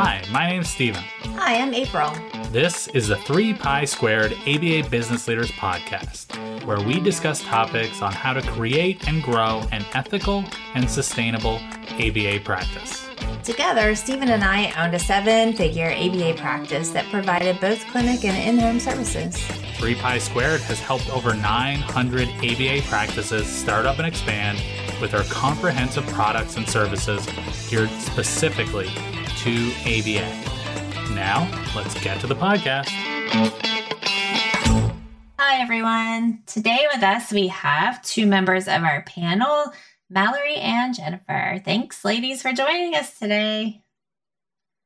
Hi, my name's Steven. Hi, I'm April. This is the 3 Pi Squared ABA Business Leaders Podcast, where we discuss topics on how to create and grow an ethical and sustainable ABA practice. Together, Stephen and I owned a seven figure ABA practice that provided both clinic and in home services. 3 Pi Squared has helped over 900 ABA practices start up and expand with our comprehensive products and services geared specifically to ABA. Now, let's get to the podcast. Hi, everyone. Today with us, we have two members of our panel, Mallory and Jennifer. Thanks, ladies, for joining us today.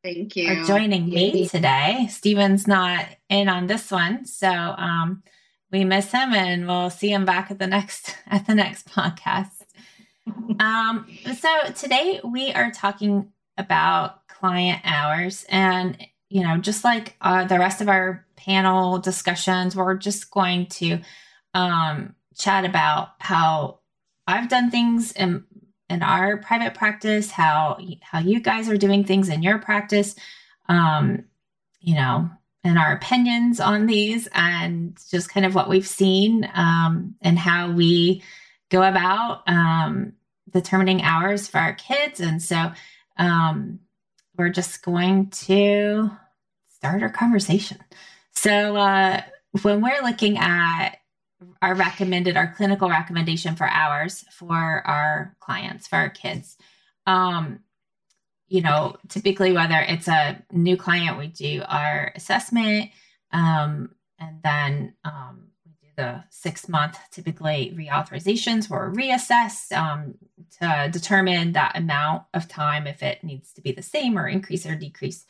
Thank you. For joining me today. Steven's not in on this one, so um, we miss him, and we'll see him back at the next at the next podcast. um, so today we are talking about client hours, and you know, just like uh, the rest of our panel discussions, we're just going to um, chat about how I've done things in in our private practice, how how you guys are doing things in your practice, um, you know, and our opinions on these, and just kind of what we've seen um, and how we go about um, determining hours for our kids. And so um, we're just going to start our conversation. So uh, when we're looking at our recommended, our clinical recommendation for hours for our clients, for our kids. Um, you know, typically whether it's a new client, we do our assessment, um, and then um, the six month typically reauthorizations or reassess um, to determine that amount of time if it needs to be the same or increase or decrease.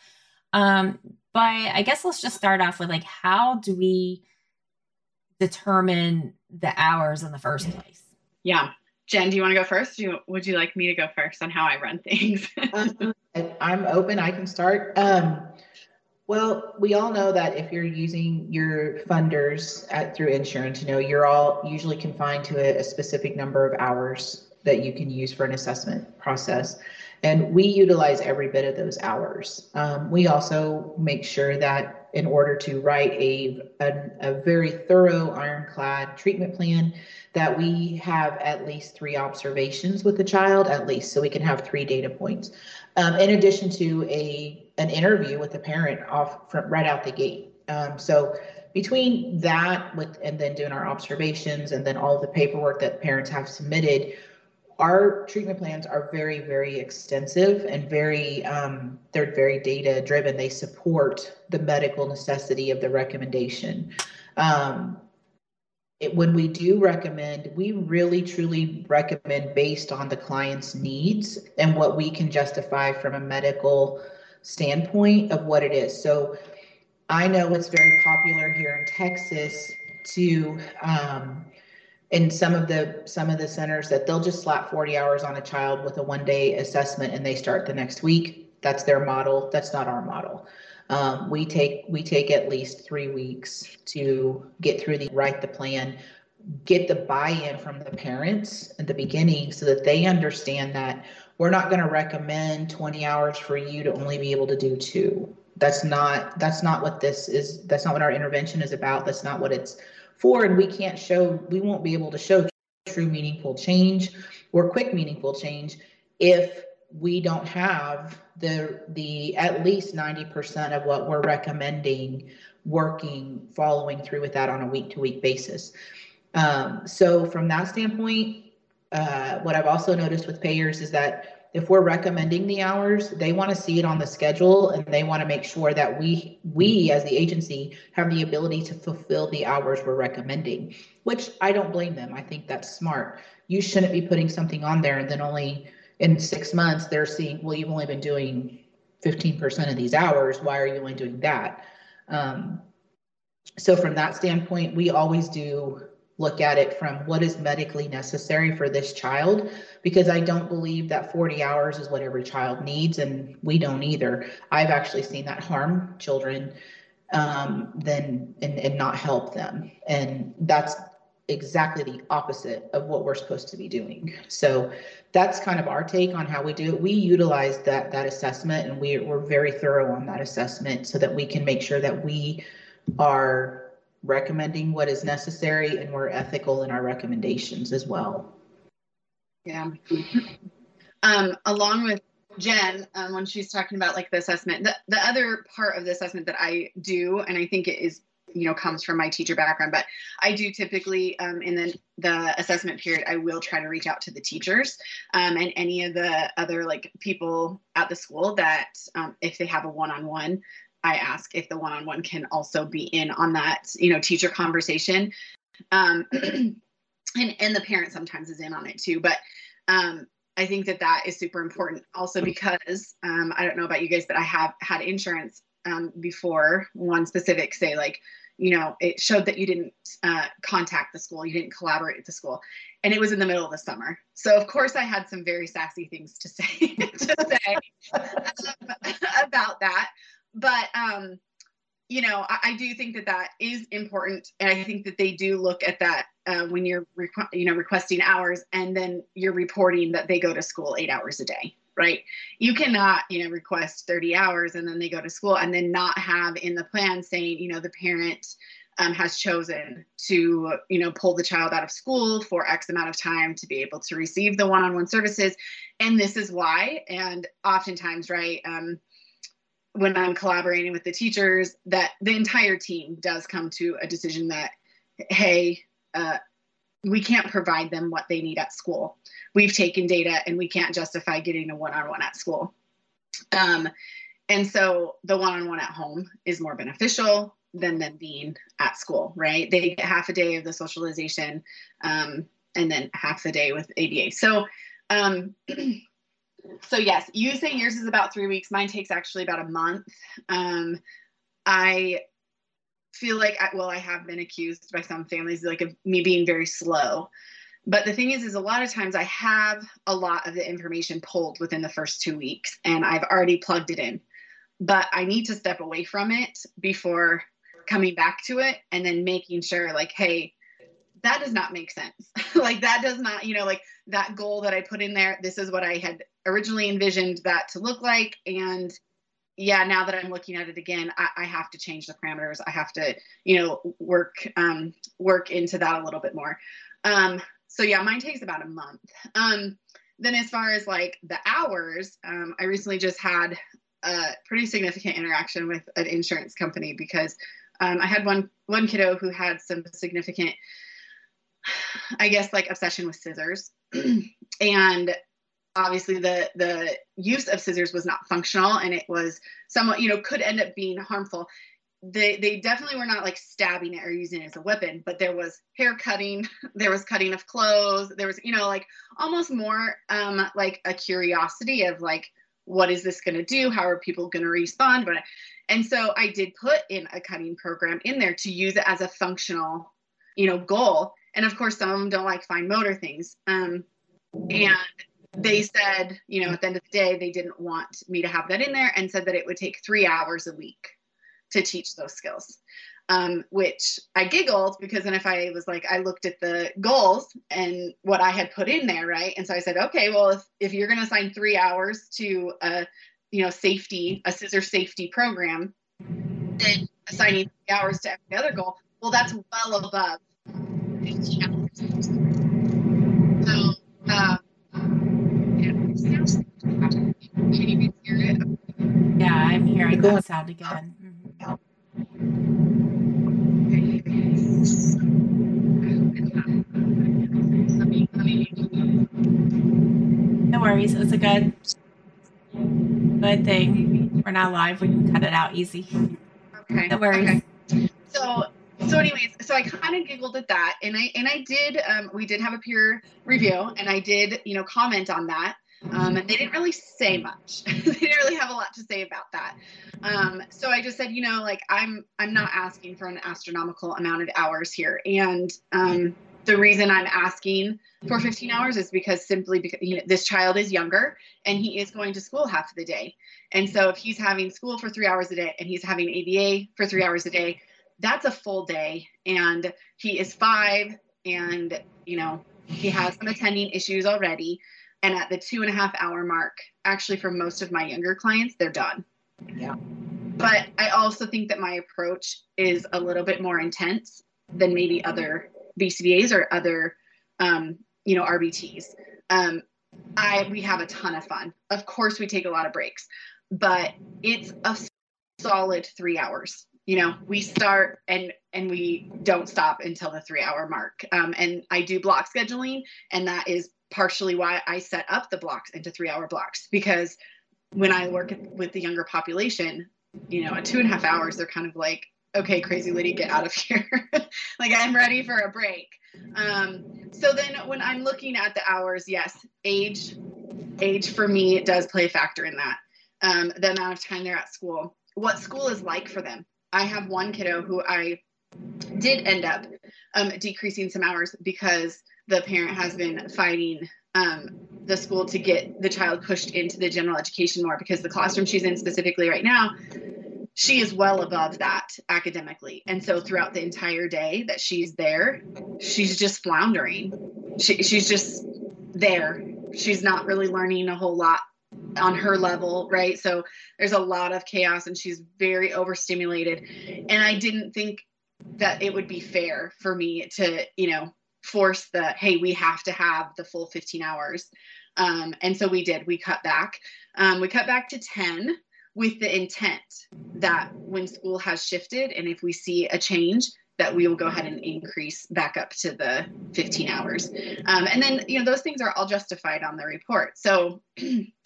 Um, but I guess let's just start off with like, how do we determine the hours in the first place? Yeah. Jen, do you want to go first? Do you, would you like me to go first on how I run things? um, I'm open. I can start. Um, well, we all know that if you're using your funders at, through insurance, you know, you're all usually confined to a, a specific number of hours that you can use for an assessment process. And we utilize every bit of those hours. Um, we also make sure that in order to write a, a, a, very thorough ironclad treatment plan, that we have at least three observations with the child, at least, so we can have three data points. Um, in addition to a an interview with the parent off from right out the gate. Um, so between that with and then doing our observations and then all the paperwork that parents have submitted, our treatment plans are very very extensive and very um, they're very data driven they support the medical necessity of the recommendation um, it, when we do recommend we really truly recommend based on the client's needs and what we can justify from a medical standpoint of what it is. So i know it's very popular here in texas to um, in some of the some of the centers that they'll just slap 40 hours on a child with a one day assessment and they start the next week. That's their model. That's not our model. Um, we take we take at least three weeks to get through the write the plan get the buy-in from the parents at the beginning so that they understand that we're not going to recommend 20 hours for you to only be able to do two. That's not that's not what this is that's not what our intervention is about. That's not what it's for and we can't show we won't be able to show true meaningful change or quick meaningful change if we don't have the the at least 90% of what we're recommending working following through with that on a week to week basis um, so from that standpoint uh, what i've also noticed with payers is that if we're recommending the hours they want to see it on the schedule and they want to make sure that we we as the agency have the ability to fulfill the hours we're recommending which i don't blame them. I think that's smart. You shouldn't be putting something on there and then only in six months they're seeing well you've only been doing 15% of these hours. Why are you only doing that? Um, so from that standpoint we always do look at it from what is medically necessary for this child because I don't believe that 40 hours is what every child needs, and we don't either. I've actually seen that harm children um, then and, and not help them, and that's exactly the opposite of what we're supposed to be doing. So that's kind of our take on how we do it. We utilize that that assessment and we, we're very thorough on that assessment so that we can make sure that we are recommending what is necessary and we're ethical in our recommendations as well. Yeah. Um, along with Jen, um, when she's talking about like the assessment, the, the other part of the assessment that I do, and I think it is you know comes from my teacher background but i do typically um, in the, the assessment period i will try to reach out to the teachers um, and any of the other like people at the school that um, if they have a one-on-one i ask if the one-on-one can also be in on that you know teacher conversation um, and and the parent sometimes is in on it too but um, I think that that is super important also because um, I don't know about you guys, but I have had insurance um, before one specific say like you know, it showed that you didn't uh, contact the school, you didn't collaborate with the school, and it was in the middle of the summer. So of course, I had some very sassy things to say to say um, about that. But um, you know, I, I, do think that that is important, and I think that they do look at that uh, when you're, requ- you know, requesting hours, and then you're reporting that they go to school eight hours a day right? You cannot, you know, request 30 hours and then they go to school and then not have in the plan saying, you know, the parent um, has chosen to, you know, pull the child out of school for X amount of time to be able to receive the one-on-one services, and this is why. And oftentimes, right, um, when I'm collaborating with the teachers, that the entire team does come to a decision that, hey, uh, we can't provide them what they need at school. We've taken data and we can't justify getting a one on one at school. Um, and so the one on one at home is more beneficial than them being at school, right? They get half a day of the socialization um, and then half the day with ABA. So, um, so yes, you say yours is about three weeks. Mine takes actually about a month. Um, I feel like I, well i have been accused by some families like of me being very slow but the thing is is a lot of times i have a lot of the information pulled within the first two weeks and i've already plugged it in but i need to step away from it before coming back to it and then making sure like hey that does not make sense like that does not you know like that goal that i put in there this is what i had originally envisioned that to look like and yeah, now that I'm looking at it again, I, I, have to change the parameters. I have to, you know, work um, work into that a little bit more. Um, so yeah, mine takes about a month. Um, then as far as like the hours, um, I recently just had a pretty significant interaction with an insurance company because um, I had one one kiddo who had some significant, I guess, like obsession with scissors, and obviously the the use of scissors was not functional and it was somewhat you know could end up being harmful. They they definitely were not like stabbing it or using it as a weapon but there was hair cutting there was cutting of clothes there was you know like almost more um like a curiosity of like what is this going to do? How are people going to respond? But and so i did put in a cutting program in there to use it as a functional you know goal. And of course some of them don't like fine motor things. Um and they said, you know, at the end of the day, they didn't want me to have that in there and said that it would take three hours a week to teach those skills. Um, which I giggled because then if I was like, I looked at the goals and what I had put in there, right? And so I said, okay, well, if, if you're going to assign three hours to a, you know, safety, a scissor safety program, then assigning three hours to every other goal, well, that's well above 15 hours. So, um, can you hear it? Yeah, I'm hearing that sound again. Mm-hmm. No worries. It's a good, good thing. We're not live. We can cut it out easy. Okay. No worries. Okay. So so anyways so i kind of giggled at that and i and i did um, we did have a peer review and i did you know comment on that um, and they didn't really say much. they didn't really have a lot to say about that. Um, so I just said, you know, like I'm I'm not asking for an astronomical amount of hours here, and um, the reason I'm asking for 15 hours is because simply because you know, this child is younger and he is going to school half of the day, and so if he's having school for three hours a day and he's having ABA for three hours a day, that's a full day, and he is five and you know he has some attending issues already and at the two and a half hour mark actually for most of my younger clients they're done. Yeah. but i also think that my approach is a little bit more intense than maybe other bcbas or other um, you know rbts um, i we have a ton of fun. Of course we take a lot of breaks but it's a solid three hours. You know we start and and we don't stop until the three hour mark. Um, and i do block scheduling and that is partially why i set up the blocks into three hour blocks because when i work with the younger population you know at two and a half hours they're kind of like okay crazy lady get out of here. Like i'm ready for a break. Um, so then when i'm looking at the hours yes age age for me does play a factor in that. Um, the amount of time they're at school what school is like for them. I have one kiddo who I did end up um, decreasing some hours because the parent has been fighting um, the school to get the child pushed into the general education more because the classroom she's in specifically right now she is well above that academically and so throughout the entire day that she's there she's just floundering she, she's just there she's not really learning a whole lot on her level, right? So there's a lot of chaos and she's very overstimulated. And I didn't think that it would be fair for me to, you know, force the, hey, we have to have the full 15 hours. Um, and so we did, we cut back. Um, we cut back to 10 with the intent that when school has shifted and if we see a change, that we will go ahead and increase back up to the 15 hours. Um, and then, you know, those things are all justified on the report. So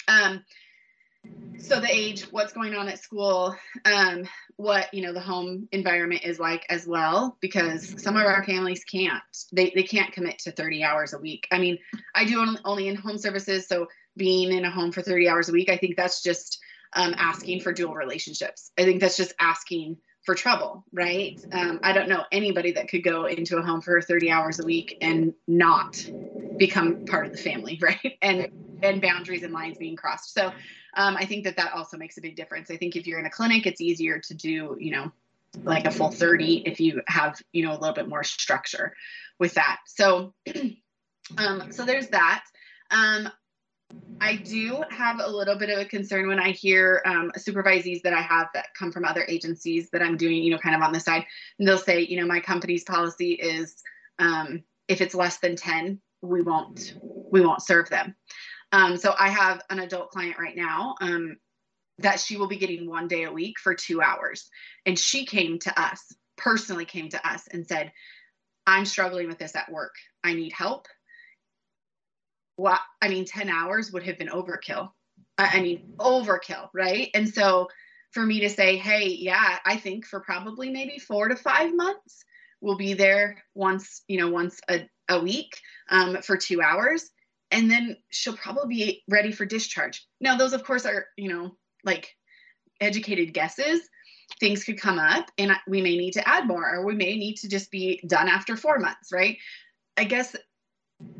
Um, so the age, what's going on at school, um, what you know the home environment is like as well, because some of our families can't. They they can't commit to 30 hours a week. I mean, I do only, in home services, so being in a home for 30 hours a week, I think that's just um, asking for dual relationships. I think that's just asking for trouble, right? Um, I don't know anybody that could go into a home for 30 hours a week and not become part of the family, right? And and boundaries and lines being crossed. So um, I think that that also makes a big difference. I think if you're in a clinic, it's easier to do, you know, like a full 30 if you have, you know, a little bit more structure with that. So, um, so there's that. Um, I do have a little bit of a concern when I hear um, supervisees that I have that come from other agencies that I'm doing, you know, kind of on the side. And they'll say, you know, my company's policy is um, if it's less than 10, we won't we won't serve them. Um, so I have an adult client right now um, that she will be getting one day a week for two hours. And she came to us, personally came to us and said, I'm struggling with this at work. I need help. Well, I mean, 10 hours would have been overkill. I mean, overkill, right? And so for me to say, hey, yeah, I think for probably maybe four to five months, we'll be there once, you know, once a, a week um, for two hours and then she'll probably be ready for discharge. Now, those, of course, are, you know, like educated guesses. Things could come up and we may need to add more, or we may need to just be done after four months, right? I guess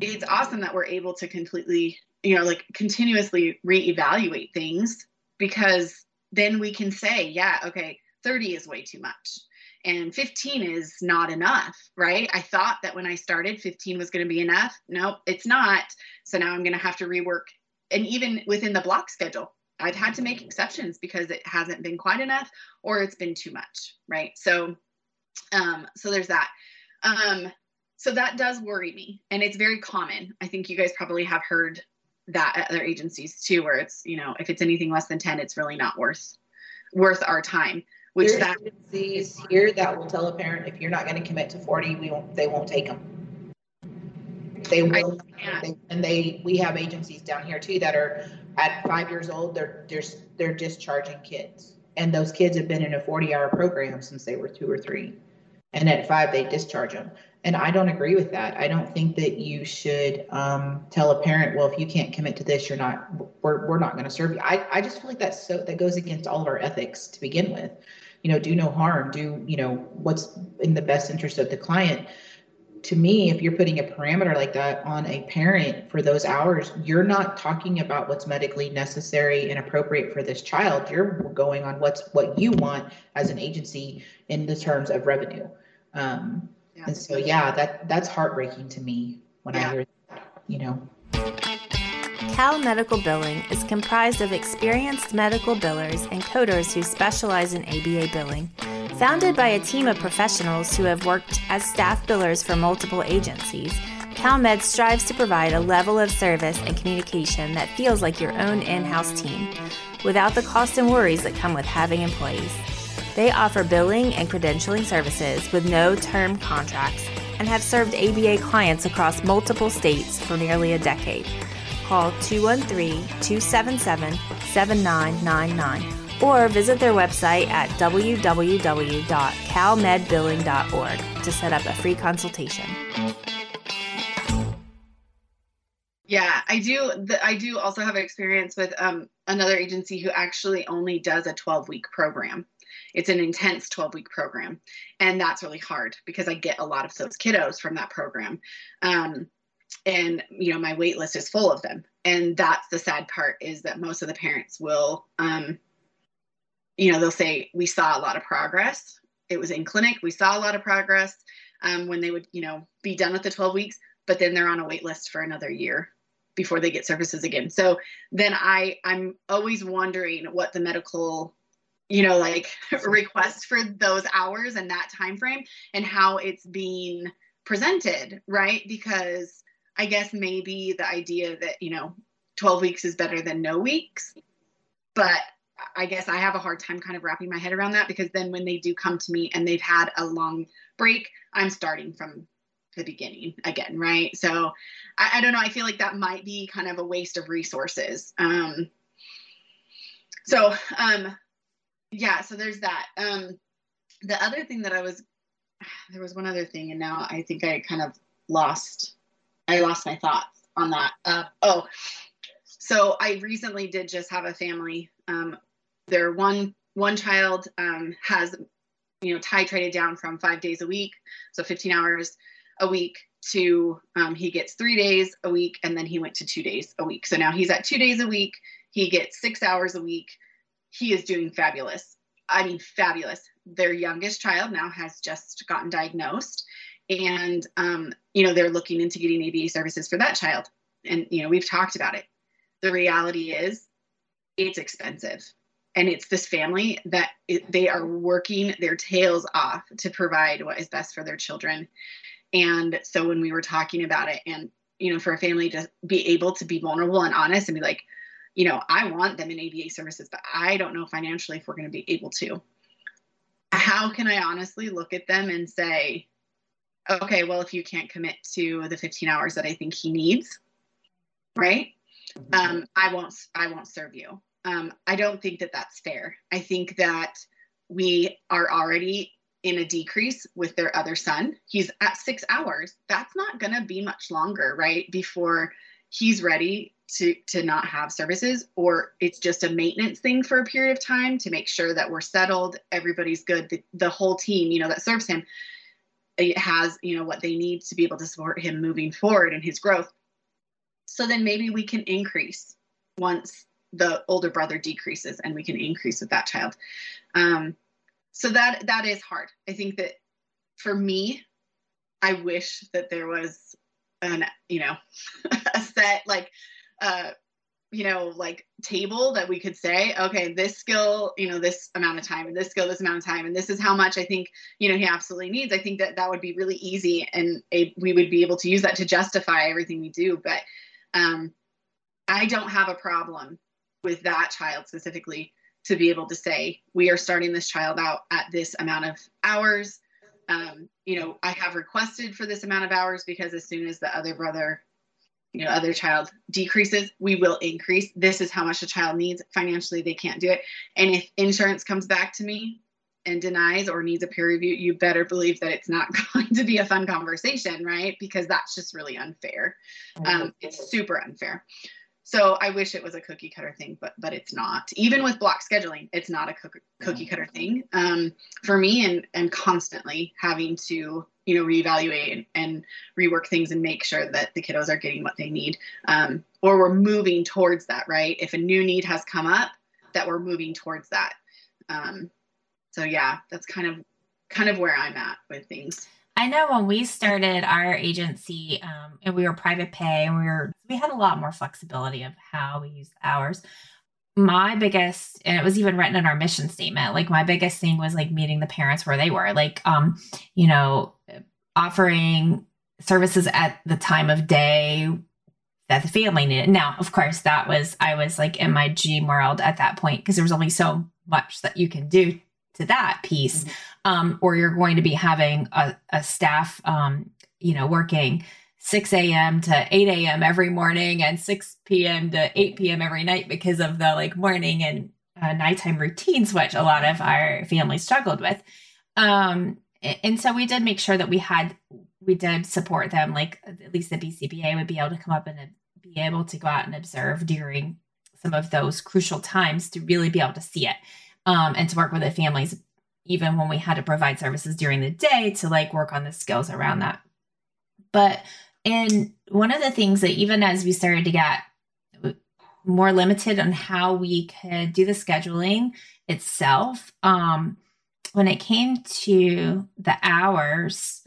it's awesome that we're able to completely, you know, like continuously reevaluate things because then we can say, yeah, okay, 30 is way too much and 15 is not enough, right? I thought that when I started, 15 was going to be enough. Nope, it's not. So now I'm going to have to rework. And even within the block schedule, I've had to make exceptions because it hasn't been quite enough or it's been too much, right? So, um, so there's that. Um, so that does worry me, and it's very common. I think you guys probably have heard that at other agencies too, where it's you know if it's anything less than 10, it's really not worth worth our time which There's that agencies here that will tell a parent if you're not going to commit to 40, we won't. They won't take them. They will, they, and they. We have agencies down here too that are at five years old. They're they're they're discharging kids, and those kids have been in a 40-hour program since they were two or three, and at five they discharge them. And I don't agree with that. I don't think that you should um, tell a parent, well, if you can't commit to this, you're not. We're we're not going to serve you. I I just feel like that's so that goes against all of our ethics to begin with you know, do no harm, do, you know, what's in the best interest of the client. To me, if you're putting a parameter like that on a parent for those hours, you're not talking about what's medically necessary and appropriate for this child. You're going on what's what you want as an agency in the terms of revenue. Um, Yeah. And so, yeah, that that's heartbreaking to me when yeah. I hear, you know. Cal Medical Billing is comprised of experienced medical billers and coders who specialize in ABA billing. Founded by a team of professionals who have worked as staff billers for multiple agencies, CalMed strives to provide a level of service and communication that feels like your own in house team, without the cost and worries that come with having employees. They offer billing and credentialing services with no term contracts and have served ABA clients across multiple states for nearly a decade. Call 213 277 7999 or visit their website at www.calmedbilling.org to set up a free consultation. Yeah, I do. I do also have an experience with um, another agency who actually only does a 12 week program it's an intense 12 week program and that's really hard because i get a lot of those kiddos from that program um, and you know my wait list is full of them and that's the sad part is that most of the parents will um, you know they'll say we saw a lot of progress. It was in clinic. We saw a lot of progress um, when they would you know be done with the 12 weeks but then they're on a wait list for another year before they get services again. So then i i'm always wondering what the medical you know like request for those hours and that time frame and how it's being presented right? Because i guess maybe the idea that you know 12 weeks is better than no weeks but i guess i have a hard time kind of wrapping my head around that because then when they do come to me and they've had a long break i'm starting from the beginning again right? So I, I don't know. I feel like that might be kind of a waste of resources. Um so um yeah so there's that. Um the other thing that i was there was one other thing and now i think i kind of lost i lost my thoughts on that. Uh, oh so i recently did just have a family um their one one child um has you know titrated down from five days a week so 15 hours a week to um, he gets three days a week and then he went to two days a week so now he's at two days a week he gets six hours a week he is doing fabulous. I mean, fabulous. Their youngest child now has just gotten diagnosed, and um, you know they're looking into getting ABA services for that child. And you know we've talked about it. The reality is, it's expensive, and it's this family that it, they are working their tails off to provide what is best for their children. And so when we were talking about it, and you know, for a family to be able to be vulnerable and honest and be like, you know, I want them in ABA services, but I don't know financially if we're going to be able to. How can I honestly look at them and say, okay, well, if you can't commit to the 15 hours that I think he needs, right? Um, I won't, I won't serve you. Um, I don't think that that's fair. I think that we are already in a decrease with their other son. He's at six hours. That's not going to be much longer, right? Before he's ready to to not have services or it's just a maintenance thing for a period of time to make sure that we're settled everybody's good the, the whole team you know that serves him it has you know what they need to be able to support him moving forward in his growth so then maybe we can increase once the older brother decreases and we can increase with that child um, so that that is hard i think that for me i wish that there was an you know a set like uh, you know, like table that we could say, okay, this skill, you know, this amount of time, and this skill, this amount of time, and this is how much I think, you know, he absolutely needs. I think that that would be really easy, and a, we would be able to use that to justify everything we do. But um, I don't have a problem with that child specifically to be able to say we are starting this child out at this amount of hours. Um, you know, I have requested for this amount of hours because as soon as the other brother you know other child decreases we will increase. This is how much a child needs. Financially they can't do it. And if insurance comes back to me and denies or needs a peer review you better believe that it's not going to be a fun conversation right? Because that's just really unfair. Um, it's super unfair so I wish it was a cookie cutter thing, but but it's not. Even with block scheduling, it's not a cookie cutter thing um, for me, and and constantly having to you know reevaluate and, rework things and make sure that the kiddos are getting what they need, um, or we're moving towards that. Right? If a new need has come up, that we're moving towards that. Um, so yeah, that's kind of kind of where I'm at with things. I know when we started our agency, um, and we were private pay, and we were we had a lot more flexibility of how we use hours. My biggest, and it was even written in our mission statement. Like my biggest thing was like meeting the parents where they were, like, um, you know, offering services at the time of day that the family needed. Now, of course, that was I was like in my G world at that point because there was only so much that you can do to that piece. Mm-hmm um, or you're going to be having a, a staff, um, you know, working 6 a.m. to 8 a.m. every morning and 6 p.m. to 8 p.m. every night because of the like morning and uh, nighttime routines, which a lot of our families struggled with. Um, and so we did make sure that we had, we did support them, like at least the BCBA would be able to come up and be able to go out and observe during some of those crucial times to really be able to see it um, and to work with the families even when we had to provide services during the day to like work on the skills around that. But and one of the things that even as we started to get more limited on how we could do the scheduling itself, um, when it came to the hours,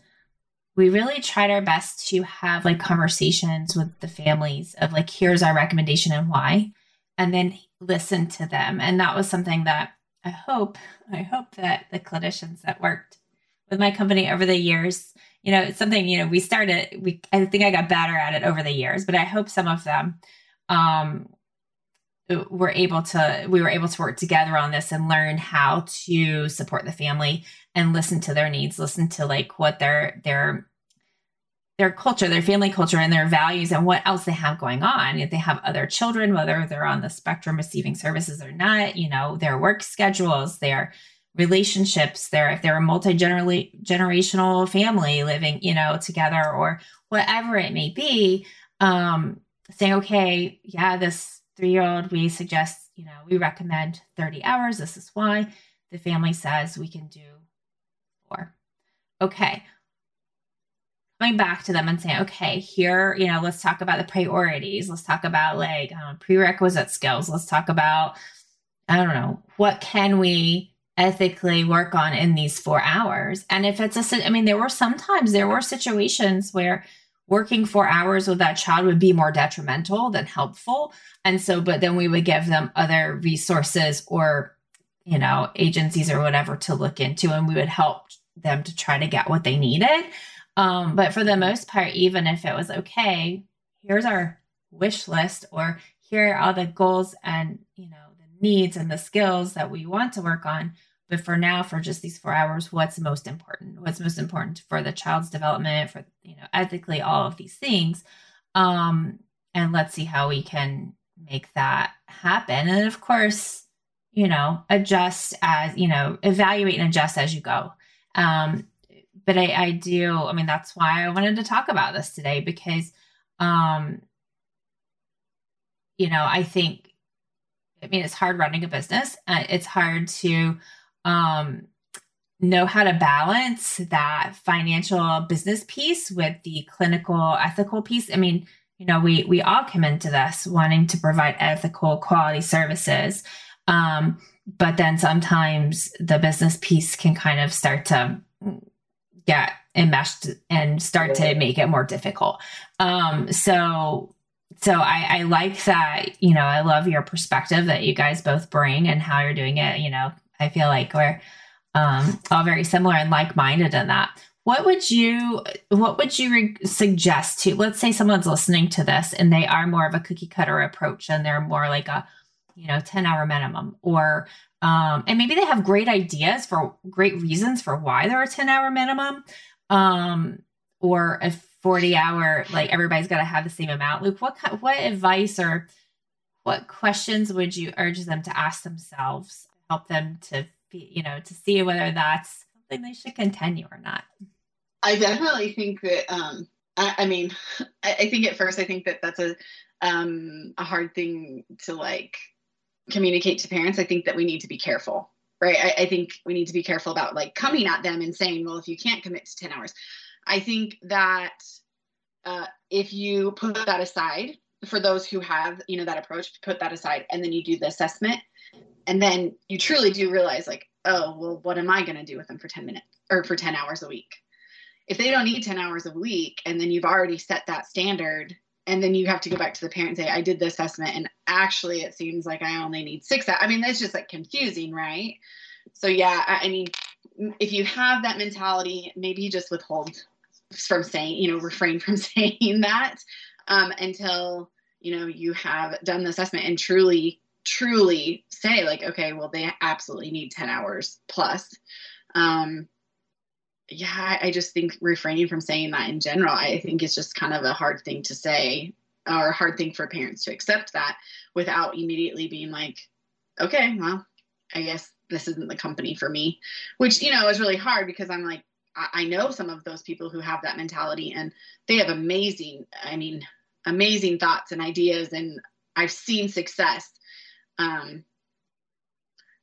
we really tried our best to have like conversations with the families of like, here's our recommendation and why, and then listen to them. And that was something that I hope, I hope that the clinicians that worked with my company over the years, you know, it's something, you know, we started, we, I think I got better at it over the years, but I hope some of them, um, were able to we were able to work together on this and learn how to support the family and listen to their needs listen to like what their their their culture, their family culture, and their values, and what else they have going on. If they have other children, whether they're on the spectrum receiving services or not, you know, their work schedules, their relationships, their if they're a multi generational family living, you know, together or whatever it may be. Um, saying, okay, yeah, this three year old, we suggest, you know, we recommend 30 hours. This is why. The family says we can do four. Okay going back to them and saying, okay, here, you know, let's talk about the priorities. Let's talk about like um, prerequisite skills. Let's talk about, I don't know, what can we ethically work on in these four hours? And if it's a, I mean, there were sometimes there were situations where working four hours with that child would be more detrimental than helpful. And so, but then we would give them other resources or, you know, agencies or whatever to look into, and we would help them to try to get what they needed. Um, but for the most part, even if it was okay, here's our wish list, or here are all the goals and you know the needs and the skills that we want to work on. But for now, for just these four hours, what's most important? What's most important for the child's development, for you know, ethically, all of these things. Um, and let's see how we can make that happen. And of course, you know, adjust as you know, evaluate and adjust as you go. Um, but I, I do, I mean, that's why I wanted to talk about this today because, um, you know, I think, I mean, it's hard running a business. Uh, it's hard to, um, know how to balance that financial business piece with the clinical ethical piece. I mean, you know, we we all come into this wanting to provide ethical quality services. Um, but then sometimes the business piece can kind of start to get enmeshed and start to make it more difficult. Um, so so I, I like that, you know, I love your perspective that you guys both bring and how you're doing it. You know, I feel like we're um, all very similar and like-minded in that. What would you what would you re- suggest to let's say someone's listening to this and they are more of a cookie cutter approach and they're more like a you know 10 hour minimum or um, and maybe they have great ideas for great reasons for why they're a 10 hour minimum um, or a 40 hour like everybody's got to have the same amount. Luke what what advice or what questions would you urge them to ask themselves help them to be you know to see whether that's something they should continue or not? I definitely think that um i, I mean I, I, think at first i think that that's a um a hard thing to like communicate to parents, I think that we need to be careful, right? I, I, think we need to be careful about like coming at them and saying, well, if you can't commit to 10 hours, I think that uh, if you put that aside for those who have, you know, that approach, put that aside and then you do the assessment and then you truly do realize like, oh, well, what am I going to do with them for 10 minutes or for 10 hours a week? if they don't need 10 hours a week and then you've already set that standard and then you have to go back to the parent and say i did the assessment and actually it seems like i only need six i mean that's just like confusing right? So yeah I, I mean if you have that mentality maybe just withhold from saying you know refrain from saying that um, until you know you have done the assessment and truly truly say like okay well they absolutely need 10 hours plus. Um, yeah, I just think refraining from saying that in general, I think it's just kind of a hard thing to say or a hard thing for parents to accept that without immediately being like, okay, well, I guess this isn't the company for me, which, you know, is really hard because I'm like, I know some of those people who have that mentality and they have amazing, I mean, amazing thoughts and ideas, and I've seen success. Um,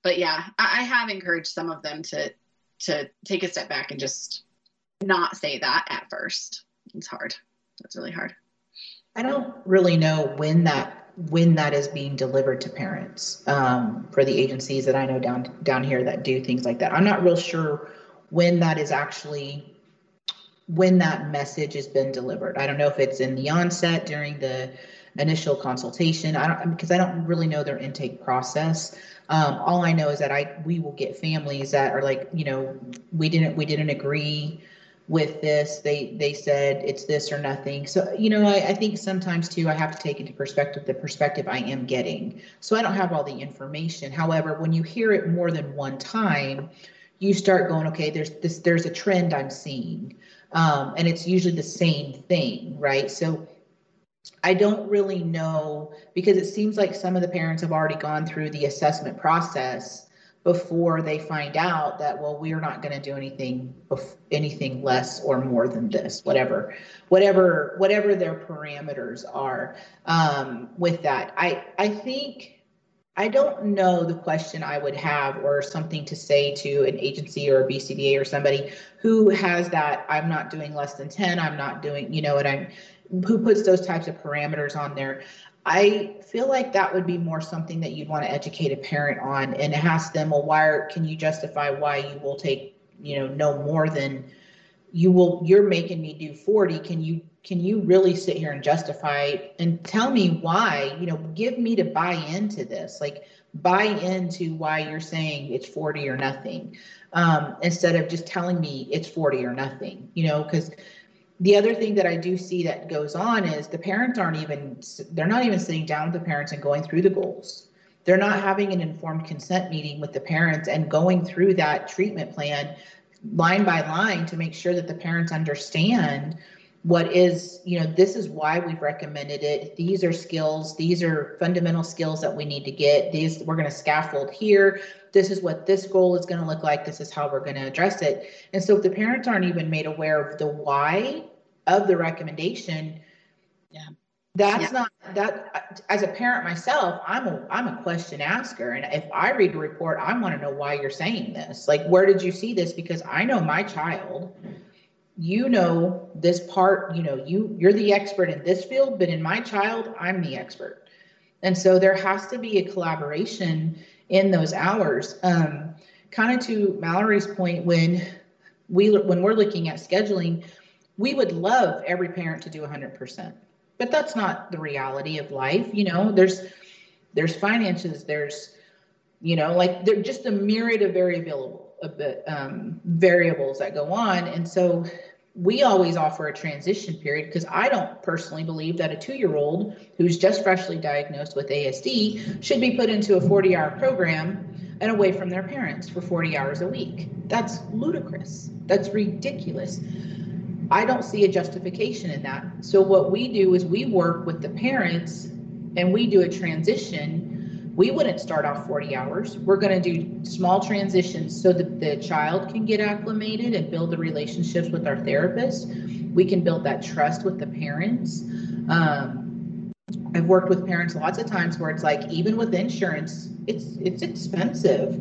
but yeah, I, I have encouraged some of them to to take a step back and just not say that at first. It's hard. That's really hard. I don't really know when that when that is being delivered to parents um, for the agencies that I know down down here that do things like that. I'm not real sure when that is actually when that message has been delivered. I don't know if it's in the onset during the initial consultation. I don't because I don't really know their intake process. Um, all I know is that I we will get families that are like, you know, we didn't we didn't agree with this. They they said it's this or nothing. So you know, I, I think sometimes too I have to take into perspective the perspective I am getting. So I don't have all the information. However, when you hear it more than one time, you start going, okay, there's this there's a trend I'm seeing. Um, and it's usually the same thing, right? So I don't really know because it seems like some of the parents have already gone through the assessment process before they find out that well we're not going to do anything anything less or more than this whatever whatever whatever their parameters are um, with that. I i think i don't know the question i would have or something to say to an agency or a bcba or somebody who has that i'm not doing less than 10 i'm not doing you know what i'm who puts those types of parameters on there. I feel like that would be more something that you'd want to educate a parent on and ask them, well, why are, can you justify why you will take, you know, no more than you will, you're making me do 40. Can you, can you really sit here and justify and tell me why, you know, give me to buy into this, like buy into why you're saying it's 40 or nothing um, instead of just telling me it's 40 or nothing, you know, because the other thing that I do see that goes on is the parents aren't even, they're not even sitting down with the parents and going through the goals. They're not having an informed consent meeting with the parents and going through that treatment plan line by line to make sure that the parents understand what is, you know, this is why we've recommended it. These are skills, these are fundamental skills that we need to get. These we're going to scaffold here. This is what this goal is going to look like. This is how we're going to address it. And so if the parents aren't even made aware of the why of the recommendation, yeah. That's yeah. not that as a parent myself, I'm a I'm a question asker. And if I read a report, I want to know why you're saying this. Like, where did you see this? Because I know my child you know this part you know you you're the expert in this field but in my child i'm the expert and so there has to be a collaboration in those hours. Um, kind of to mallory's point when we when we're looking at scheduling we would love every parent to do 100% but that's not the reality of life you know? There's there's finances there's you know like they're just a myriad of variable a bit um, variables that go on and so we always offer a transition period because I don't personally believe that a two year old who's just freshly diagnosed with ASD should be put into a 40 hour program and away from their parents for 40 hours a week. That's ludicrous. That's ridiculous. I don't see a justification in that. So, what we do is we work with the parents and we do a transition we wouldn't start off 40 hours. We're going to do small transitions so that the child can get acclimated and build the relationships with our therapist. We can build that trust with the parents. Um, I've worked with parents lots of times where it's like even with insurance, it's it's expensive,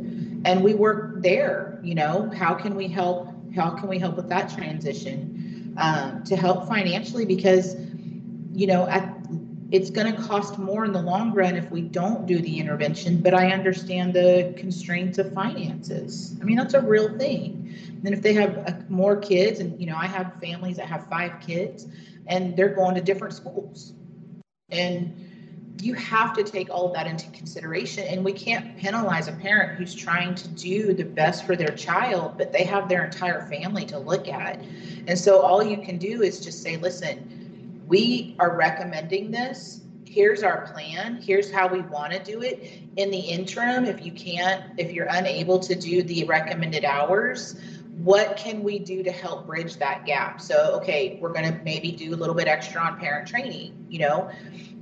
and we work there. You know, how can we help? How can we help with that transition um, to help financially? Because you know, at it's going to cost more in the long run if we don't do the intervention, but I understand the constraints of finances. I mean, that's a real thing. And if they have uh, more kids, and you know, I have families that have five kids and they're going to different schools. And you have to take all of that into consideration. And we can't penalize a parent who's trying to do the best for their child, but they have their entire family to look at. And so all you can do is just say, listen, we are recommending this. Here's our plan. Here's how we want to do it. In the interim, if you can't, if you're unable to do the recommended hours, what can we do to help bridge that gap? So, okay, we're going to maybe do a little bit extra on parent training, you know,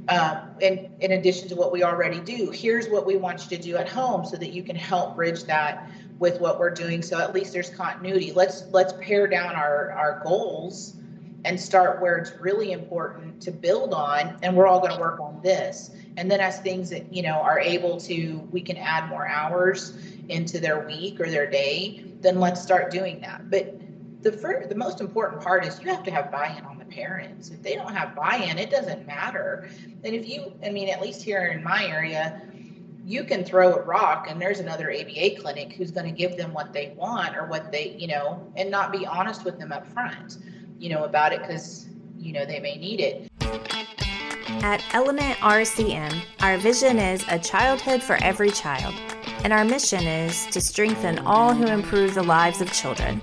um, in, in addition to what we already do. Here's what we want you to do at home so that you can help bridge that with what we're doing. So at least there's continuity. Let's let's pare down our our goals and start where it's really important to build on and we're all going to work on this. And then as things that you know are able to we can add more hours into their week or their day then let's start doing that. But the first, the most important part is you have to have buy-in on the parents. If they don't have buy-in it doesn't matter. And if you i mean at least here in my area you can throw a rock and there's another aba clinic who's going to give them what they want or what they you know and not be honest with them up front you know, about it because, you know, they may need it. At Element RCM, our vision is a childhood for every child, and our mission is to strengthen all who improve the lives of children.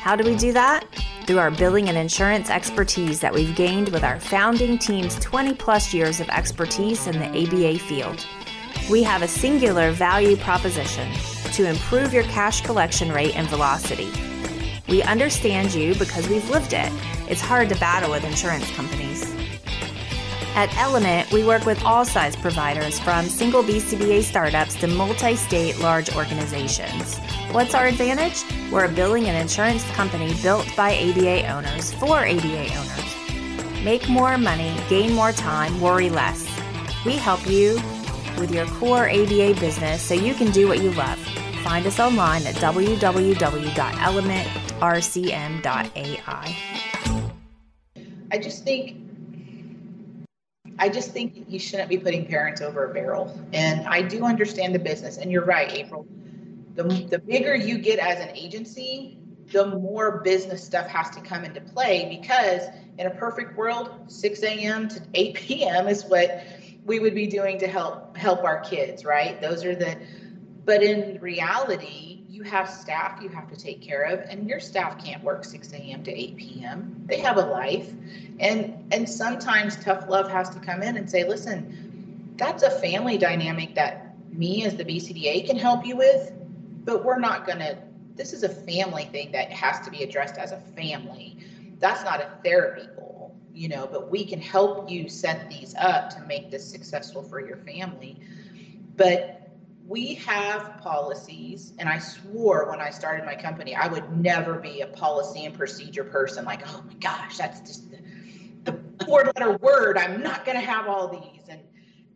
How do we do that? Through our billing and insurance expertise that we've gained with our founding team's 20 plus years of expertise in the ABA field. We have a singular value proposition to improve your cash collection rate and velocity we understand you because we've lived it. It's hard to battle with insurance companies. At Element, we work with all size providers from single BCBA startups to multi state large organizations. What's our advantage? We're a billing and insurance company built by ABA owners for ABA owners. Make more money, gain more time, worry less. We help you with your core ABA business so you can do what you love. Find us online at www.element.com rcm.ai. I just think I just think you shouldn't be putting parents over a barrel. And I do understand the business. And you're right, April. The, the bigger you get as an agency, the more business stuff has to come into play because in a perfect world, 6 a.m. to 8 p.m. is what we would be doing to help help our kids, right? Those are the but in reality, you have staff you have to take care of and your staff can't work 6 a.m to 8 p.m they have a life. And and sometimes tough love has to come in and say listen that's a family dynamic that me as the bcba can help you with but we're not going to this is a family thing that has to be addressed as a family. That's not a therapy goal you know but we can help you set these up to make this successful for your family. But we have policies, and I swore when I started my company, I would never be a policy and procedure person. Like, oh my gosh, that's just the, the four letter word. I'm not going to have all these, and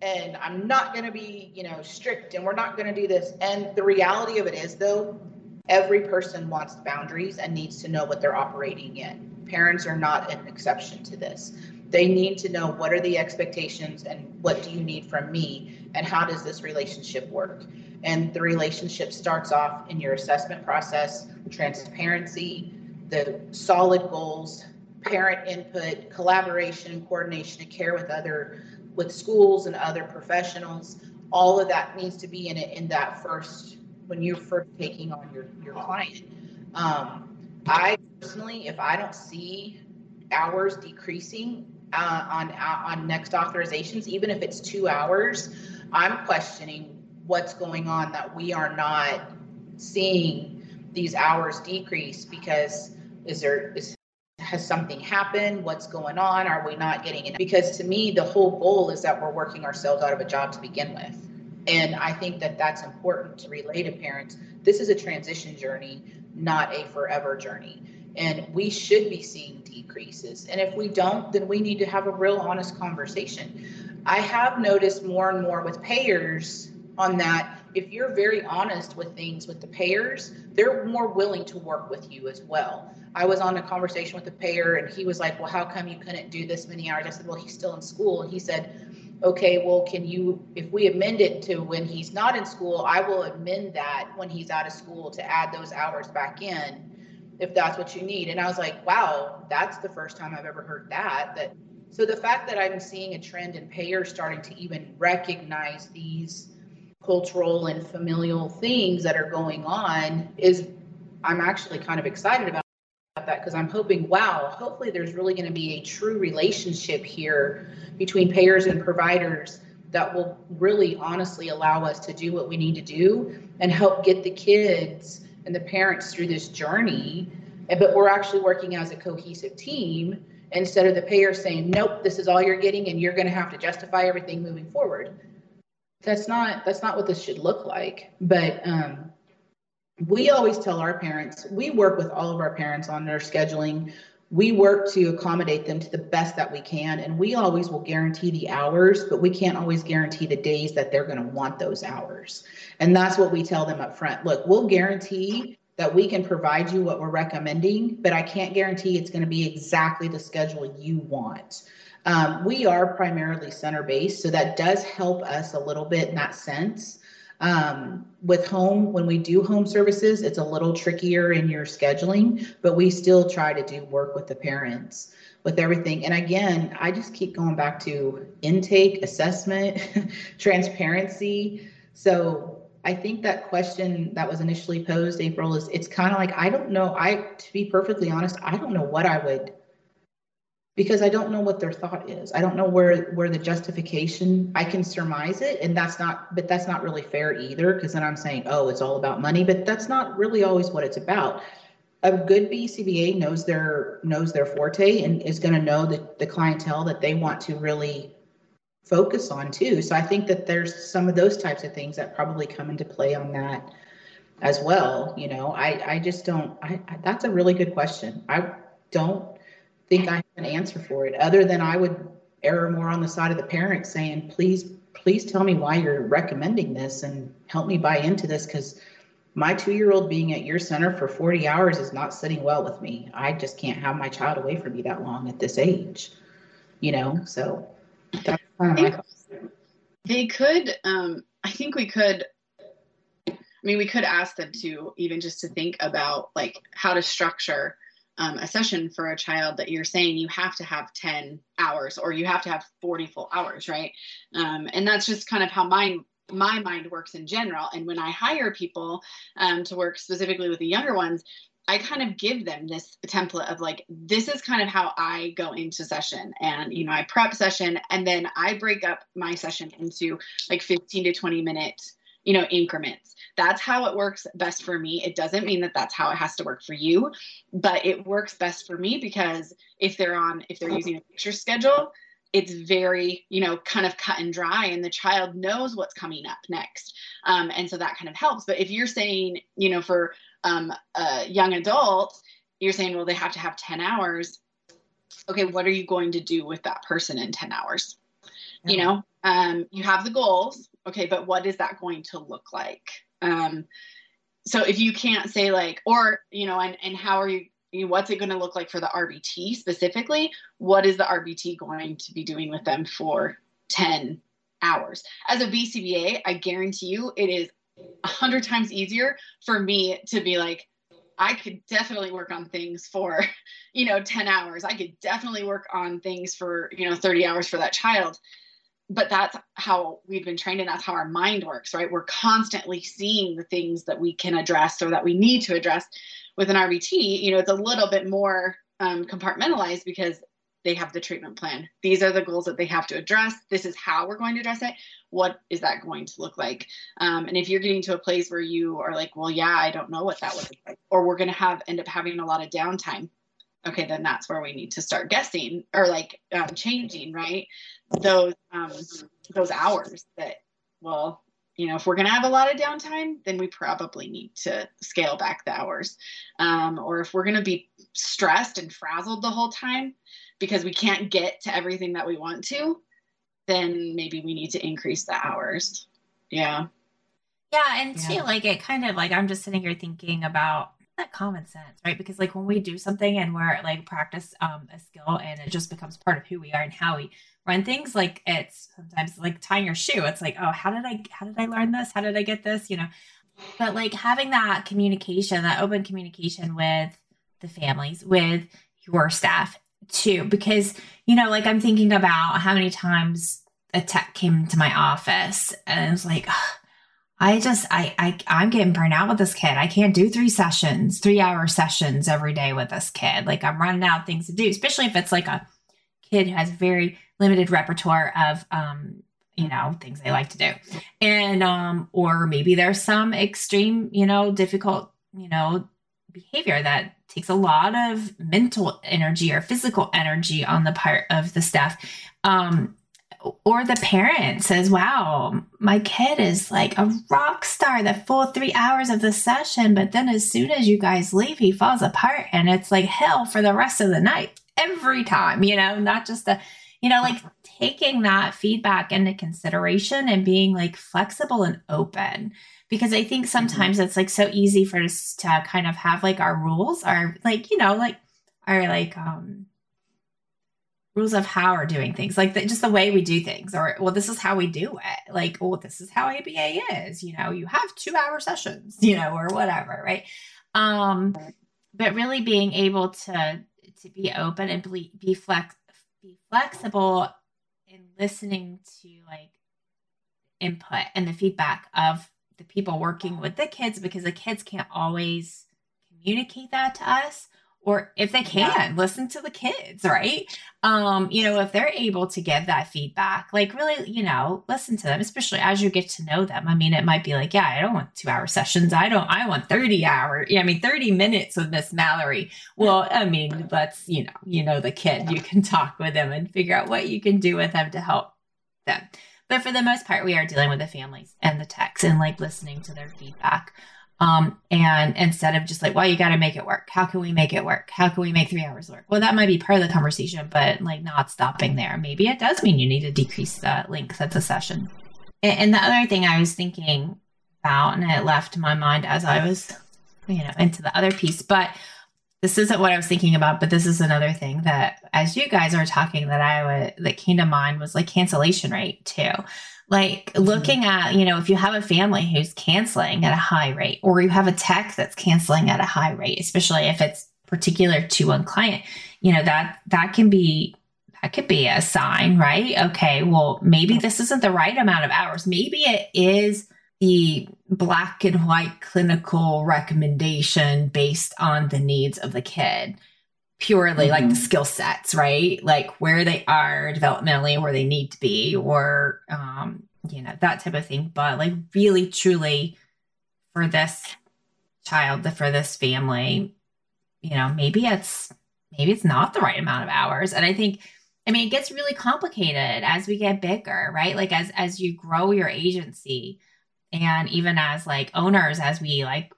and I'm not going to be, you know, strict, and we're not going to do this. And the reality of it is, though, every person wants boundaries and needs to know what they're operating in. Parents are not an exception to this. They need to know what are the expectations and what do you need from me and how does this relationship work? And the relationship starts off in your assessment process, transparency, the solid goals, parent input, collaboration, coordination, and care with other with schools and other professionals. All of that needs to be in it in that first when you're first taking on your your client. Um, I personally, if I don't see hours decreasing uh, on uh, on next authorizations, even if it's two hours, I'm questioning what's going on that we are not seeing these hours decrease because is there is has something happened? What's going on? Are we not getting it because to me the whole goal is that we're working ourselves out of a job to begin with. And i think that that's important to relay to parents. This is a transition journey not a forever journey and we should be seeing decreases and if we don't then we need to have a real honest conversation I have noticed more and more with payers on that if you're very honest with things with the payers, they're more willing to work with you as well. I was on a conversation with a payer and he was like, Well, how come you couldn't do this many hours? I said, Well, he's still in school. And he said, Okay, well, can you, if we amend it to when he's not in school, I will amend that when he's out of school to add those hours back in if that's what you need. And I was like, wow, that's the first time I've ever heard that. That so the fact that I'm seeing a trend in payers starting to even recognize these cultural and familial things that are going on is I'm actually kind of excited about that because I'm hoping, wow, hopefully there's really going to be a true relationship here between payers and providers that will really honestly allow us to do what we need to do and help get the kids and the parents through this journey. But we're actually working as a cohesive team instead of the payer saying, nope, this is all you're getting and you're going to have to justify everything moving forward. That's not that's not what this should look like. But um, we always tell our parents, we work with all of our parents on their scheduling. We work to accommodate them to the best that we can. And we always will guarantee the hours, but we can't always guarantee the days that they're going to want those hours. And that's what we tell them up front. Look, we'll guarantee that we can provide you what we're recommending, but I can't guarantee it's going to be exactly the schedule you want. Um, we are primarily center based, so that does help us a little bit in that sense. Um, with home, when we do home services, it's a little trickier in your scheduling, but we still try to do work with the parents with everything. And again, I just keep going back to intake, assessment, transparency. So I think that question that was initially posed, April, is it's kind of like I don't know. I to be perfectly honest, I don't know what I would because I don't know what their thought is. I don't know where where the justification. I can surmise it, and that's not. But that's not really fair either, because then I'm saying, oh, it's all about money. But that's not really always what it's about. A good BCBA knows their knows their forte and is going to know the, the clientele that they want to really focus on too. So I think that there's some of those types of things that probably come into play on that as well. You know, I I just don't. I, I that's a really good question. I don't think I have an answer for it, other than I would err more on the side of the parent saying, please, please tell me why you're recommending this and help me buy into this because my two year old being at your center for 40 hours is not sitting well with me. I just can't have my child away from me that long at this age, you know? So that's kind of my They could, um, I think we could I mean, we could ask them to even just to think about like how to structure um, a session for a child that you're saying you have to have 10 hours or you have to have 40 full hours, right? Um, and that's just kind of how mine my mind works in general. And when I hire people um, to work specifically with the younger ones, I kind of give them this template of like, this is kind of how I go into session. And, you know, I prep session and then I break up my session into like 15 to 20 minute, you know, increments that's how it works best for me. It doesn't mean that that's how it has to work for you, but it works best for me because if they're on, if they're using a picture schedule, it's very, you know, kind of cut and dry, and the child knows what's coming up next. Um, and so that kind of helps. But if you're saying, you know, for um, a young adult, you're saying, well, they have to have 10 hours. Okay, what are you going to do with that person in 10 hours? Yeah. You know, um, you have the goals. Okay, but what is that going to look like? Um, so if you can't say like, or, you know, and, and how are you, what's it going to look like for the RBT specifically? What is the RBT going to be doing with them for 10 hours? As a BCBA, I guarantee you it is a hundred times easier for me to be like, I could definitely work on things for, you know, 10 hours. I could definitely work on things for, you know, 30 hours for that child but that's how we've been trained and that's how our mind works right? We're constantly seeing the things that we can address or that we need to address with an rbt you know it's a little bit more um, compartmentalized because they have the treatment plan. These are the goals that they have to address. This is how we're going to address it. What is that going to look like? Um, and if you're getting to a place where you are like well yeah i don't know what that would look like or we're going to have end up having a lot of downtime okay then that's where we need to start guessing or like um, changing right? Those um, those hours that well you know if we're going to have a lot of downtime then we probably need to scale back the hours. Um, or if we're going to be stressed and frazzled the whole time because we can't get to everything that we want to then maybe we need to increase the hours. Yeah. Yeah, and yeah. too, like it kind of like I'm just sitting here thinking about that common sense, right? Because like when we do something and we're like practice um, a skill and it just becomes part of who we are and how we run things, like it's sometimes like tying your shoe. It's like, oh, how did I how did I learn this? How did I get this? You know. But like having that communication, that open communication with the families, with your staff too, because you know, like I'm thinking about how many times a tech came to my office and it's like, I just I I I'm getting burned out with this kid. I can't do three sessions, three hour sessions every day with this kid. Like I'm running out of things to do, especially if it's like a kid who has very limited repertoire of um you know things they like to do and um or maybe there's some extreme you know difficult you know behavior that takes a lot of mental energy or physical energy on the part of the staff um or the parent says, Wow, my kid is like a rock star the full three hours of the session. But then as soon as you guys leave, he falls apart and it's like hell for the rest of the night every time, you know, not just a, you know, like taking that feedback into consideration and being like flexible and open. Because I think mm-hmm. sometimes mm-hmm. it's like so easy for us to kind of have like our rules are like, you know, like, are like, um, rules of how we're doing things like the, just the way we do things or well this is how we do it. Like well this is how aba is you know you have two hour sessions you know or whatever right? Um but really being able to to be open and be, be flex be flexible in listening to like input and the feedback of the people working with the kids because the kids can't always communicate that to us or if they can yeah. listen to the kids right? Um you know if they're able to give that feedback like really you know listen to them especially as you get to know them. I mean it might be like yeah i don't want two hour sessions. I don't i want 30 hour yeah i mean 30 minutes with miss mallory. Well i mean let's you know you know the kid. You can talk with them and figure out what you can do with them to help them. But for the most part we are dealing with the families and the techs and like listening to their feedback um, and instead of just like, well, you got to make it work. How can we make it work? How can we make three hours work? Well, that might be part of the conversation, but like not stopping there. Maybe it does mean you need to decrease the length of the session. And, and the other thing I was thinking about, and it left my mind as I was, you know, into the other piece, but this isn't what I was thinking about, but this is another thing that as you guys are talking that I would, that came to mind was like cancellation rate too. Like mm-hmm. looking at, you know, if you have a family who's canceling at a high rate, or you have a tech that's canceling at a high rate, especially if it's particular to one client, you know, that that can be that could be a sign, right? Okay, well, maybe this isn't the right amount of hours. Maybe it is the black and white clinical recommendation based on the needs of the kid purely mm-hmm. like the mm-hmm. skill sets, right? Like where they are developmentally, where they need to be, or um, you know, that type of thing. But like really truly for this child, for this family, you know, maybe it's maybe it's not the right amount of hours. And I think I mean it gets really complicated as we get bigger, right? Like as as you grow your agency and even as like owners, as we like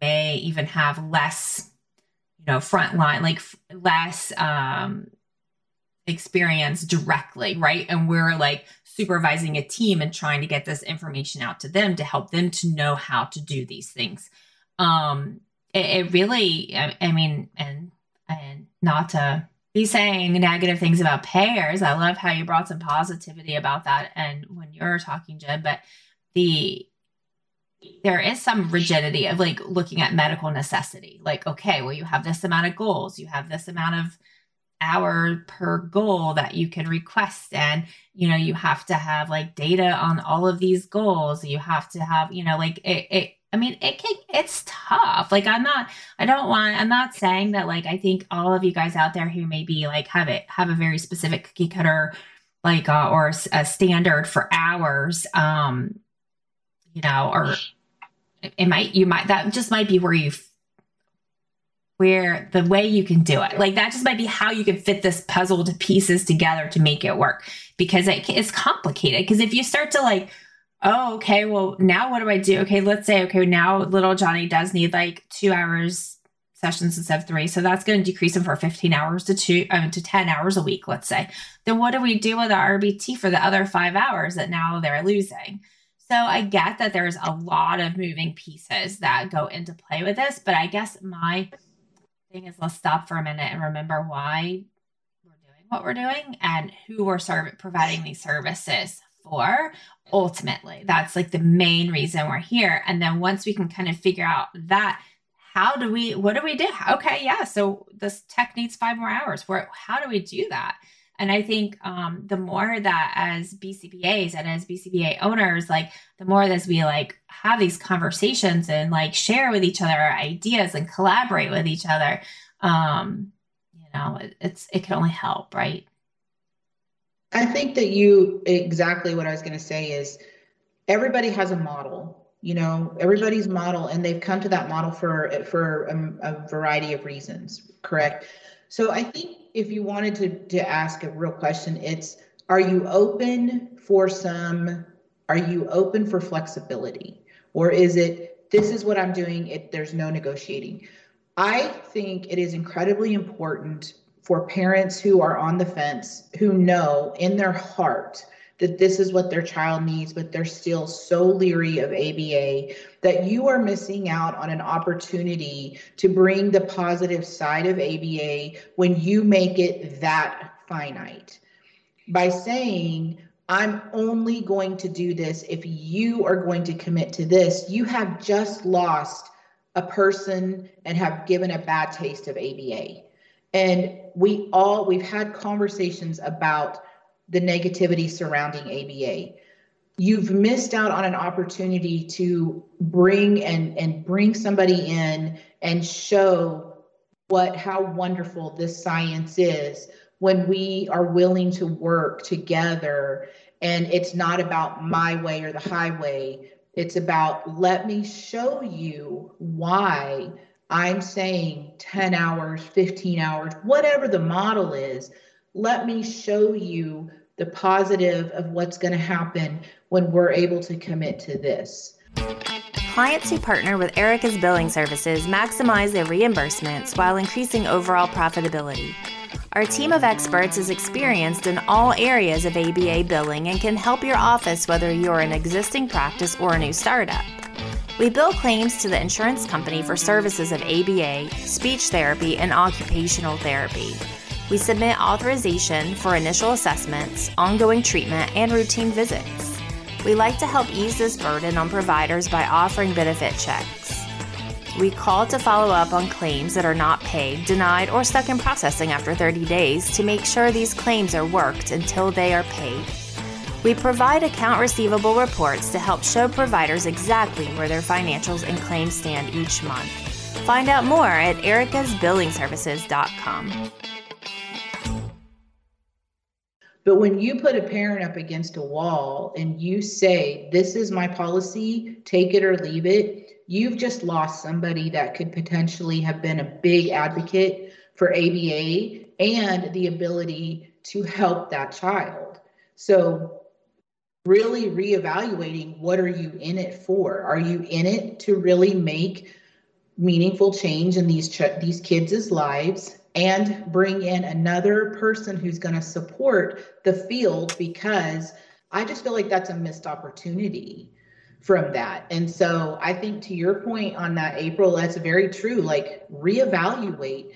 may even have less know frontline like less um experience directly right? And we're like supervising a team and trying to get this information out to them to help them to know how to do these things. Um it, it really I, I mean and and not to be saying negative things about payers i love how you brought some positivity about that and when you're talking jen but the there is some rigidity of like looking at medical necessity. Like, okay, well, you have this amount of goals, you have this amount of hour per goal that you can request and you know you have to have like data on all of these goals you have to have you know like it, it i mean it can it's tough like i'm not i don't want i'm not saying that like i think all of you guys out there who maybe like have it have a very specific cookie cutter like uh, or a standard for hours um you know or it might you might that just might be where you where the way you can do it. Like that just might be how you can fit this puzzle to pieces together to make it work because it is complicated. Because if you start to like oh okay well now what do i do? Okay let's say okay now little johnny does need like two hours sessions instead of three. So that's going to decrease him for 15 hours to two um, to 10 hours a week let's say. Then what do we do with our rbt for the other five hours that now they're losing So I get that there's a lot of moving pieces that go into play with this, but I guess my thing is let's stop for a minute and remember why we're doing what we're doing and who we're serv- providing these services for ultimately. That's like the main reason we're here. And then once we can kind of figure out that, how do we, what do we do? Okay, yeah. So this tech needs five more hours. Where how do we do that? And I think um, the more that as BCBAs and as BCBA owners, like the more as we like have these conversations and like share with each other our ideas and collaborate with each other, um, you know, it, it's it can only help, right? I think that you exactly what I was going to say is everybody has a model. You know, everybody's model, and they've come to that model for for a, a variety of reasons. Correct. So I think if you wanted to to ask a real question, it's are you open for some? Are you open for flexibility, or is it this is what I'm doing? It there's no negotiating. I think it is incredibly important for parents who are on the fence, who know in their heart that this is what their child needs, but they're still so leery of ABA that you are missing out on an opportunity to bring the positive side of ABA when you make it that finite. By saying, I'm only going to do this if you are going to commit to this, you have just lost a person and have given a bad taste of ABA. And we all, we've had conversations about the negativity surrounding ABA. You've missed out on an opportunity to bring and, and bring somebody in and show what how wonderful this science is when we are willing to work together and it's not about my way or the highway it's about let me show you why I'm saying 10 hours, 15 hours, whatever the model is, let me show you the positive of what's going to happen when we're able to commit to this. Clients who partner with Erica's billing services maximize their reimbursements while increasing overall profitability. Our team of experts is experienced in all areas of ABA billing and can help your office whether you're an existing practice or a new startup. We bill claims to the insurance company for services of ABA, speech therapy, and occupational therapy. We submit authorization for initial assessments, ongoing treatment, and routine visits. We like to help ease this burden on providers by offering benefit checks. We call to follow up on claims that are not paid, denied, or stuck in processing after 30 days to make sure these claims are worked until they are paid. We provide account receivable reports to help show providers exactly where their financials and claims stand each month. Find out more at ericasbillingservices.com. But when you put a parent up against a wall and you say, This is my policy, take it or leave it, you've just lost somebody that could potentially have been a big advocate for ABA and the ability to help that child. So really reevaluating what are you in it for are you in it to really make meaningful change in these ch- these kids' lives and bring in another person who's going to support the field because I just feel like that's a missed opportunity from that. And so I think to your point on that April that's very true like reevaluate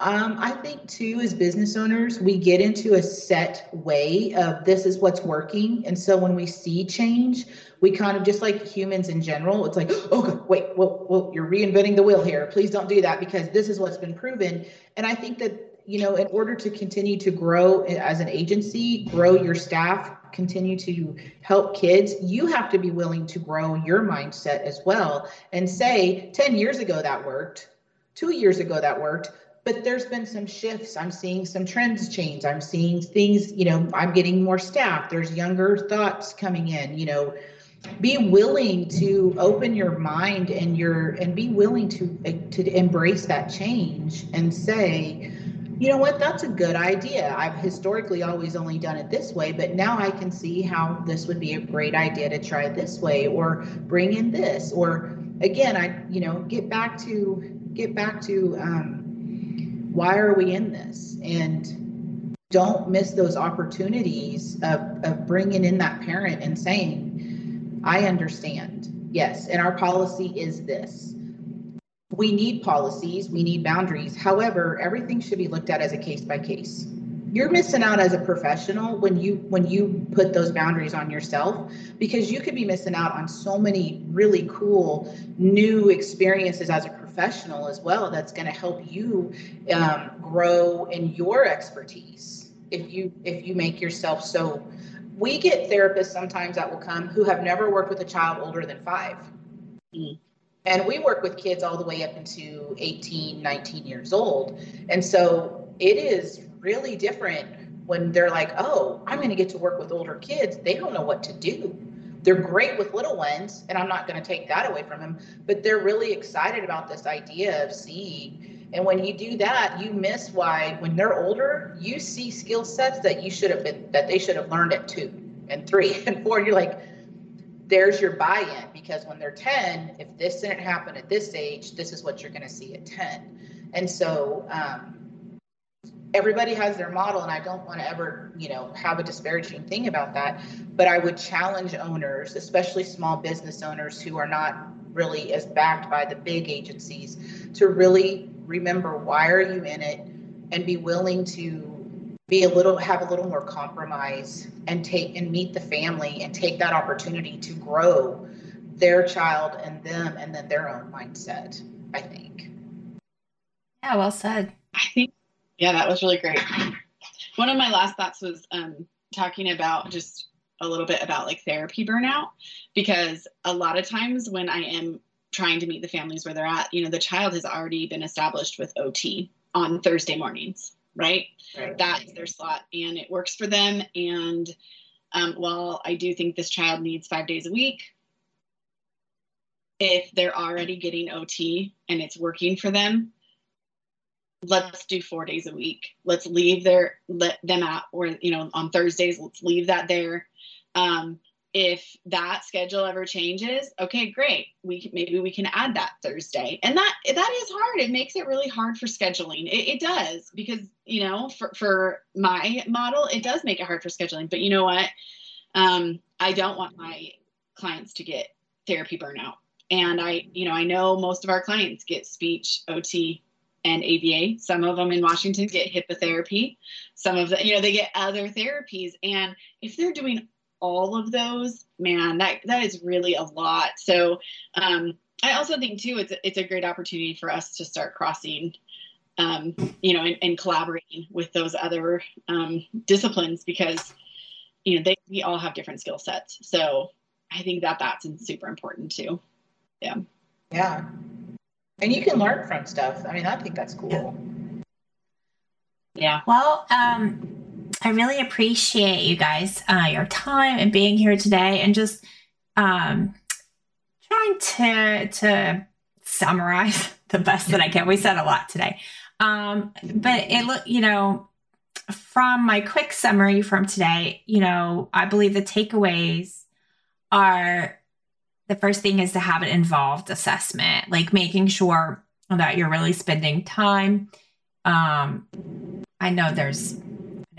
um, I think too, as business owners, we get into a set way of this is what's working. And so when we see change, we kind of just like humans in general, it's like, oh, wait, well, well, you're reinventing the wheel here. Please don't do that because this is what's been proven. And I think that, you know, in order to continue to grow as an agency, grow your staff, continue to help kids, you have to be willing to grow your mindset as well and say, 10 years ago that worked, two years ago that worked but there's been some shifts. I'm seeing some trends change. I'm seeing things, you know, I'm getting more staff. There's younger thoughts coming in, you know, be willing to open your mind and your and be willing to to embrace that change and say, you know what, that's a good idea. I've historically always only done it this way, but now I can see how this would be a great idea to try this way or bring in this or again, I, you know, get back to get back to um, why are we in this? And don't miss those opportunities of, of bringing in that parent and saying, I understand. Yes. And our policy is this. We need policies, we need boundaries. However, everything should be looked at as a case by case. You're missing out as a professional when you when you put those boundaries on yourself because you could be missing out on so many really cool new experiences as a professional as well that's going to help you um, grow in your expertise if you if you make yourself so we get therapists sometimes that will come who have never worked with a child older than five. Mm. And we work with kids all the way up into 18, 19 years old. And so it is really different when they're like, oh, I'm going to get to work with older kids. They don't know what to do. They're great with little ones, and I'm not going to take that away from them, but they're really excited about this idea of seeing and when you do that, you miss why when they're older, you see skill sets that you should have been that they should have learned at two and three and four. You're like, there's your buy-in because when they're 10, if this didn't happen at this age, this is what you're going to see at 10. And so um, everybody has their model, and I don't want to ever, you know, have a disparaging thing about that. But I would challenge owners, especially small business owners who are not really as backed by the big agencies, to really remember why are you in it and be willing to be a little have a little more compromise and take and meet the family and take that opportunity to grow their child and them and then their own mindset i think yeah well said i think yeah that was really great one of my last thoughts was um, talking about just a little bit about like therapy burnout because a lot of times when i am trying to meet the families where they're at, you know, the child has already been established with OT on Thursday mornings, right? right. That is their slot and it works for them. And um, while I do think this child needs five days a week, if they're already getting OT and it's working for them, let's do four days a week. Let's leave their let them out or you know on Thursdays, let's leave that there. Um, if that schedule ever changes okay great. We maybe we can add that thursday. And that that is hard. It makes it really hard for scheduling. It, it, does because you know for, for my model it does make it hard for scheduling. But you know what? Um, i don't want my clients to get therapy burnout. And i you know i know most of our clients get speech ot and ABA. Some of them in Washington get hippotherapy. Some of them, you know, they get other therapies. And if they're doing all of those, man, that that is really a lot. So um, I also think too, it's it's a great opportunity for us to start crossing, um, you know, and, and, collaborating with those other um, disciplines because you know they we all have different skill sets. So I think that that's super important too. Yeah. Yeah. And you can learn from stuff. I mean, I think that's cool. Yeah. Well, um, I really appreciate you guys, uh, your time and being here today and just um, trying to to summarize the best that I can. We said a lot today. Um, but it look, you know, from my quick summary from today, you know, I believe the takeaways are the first thing is to have an involved assessment, like making sure that you're really spending time. Um, I know there's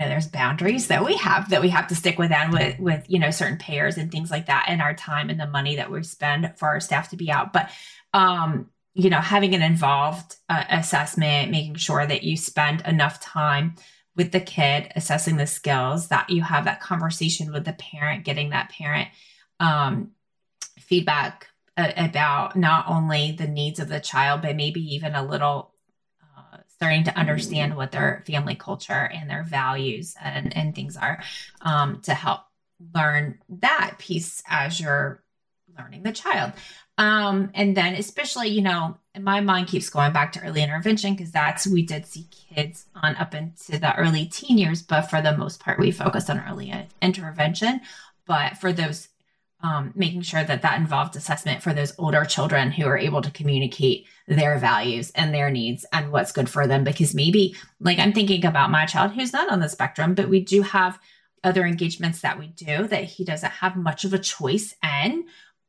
know, there's boundaries that we have that we have to stick within with with you know certain payers and things like that and our time and the money that we spend for our staff to be out but um you know having an involved uh, assessment making sure that you spend enough time with the kid assessing the skills that you have that conversation with the parent getting that parent um, feedback uh, about not only the needs of the child but maybe even a little starting to understand what their family culture and their values and, and things are um, to help learn that piece as you're learning the child. Um, and then, especially, you know, my mind keeps going back to early intervention because that's we did see kids on up into the early teen years, but for the most part, we focused on early intervention. But for those um, making sure that that involved assessment for those older children who are able to communicate their values and their needs and what's good for them. Because maybe, like, I'm thinking about my child who's not on the spectrum, but we do have other engagements that we do that he doesn't have much of a choice in.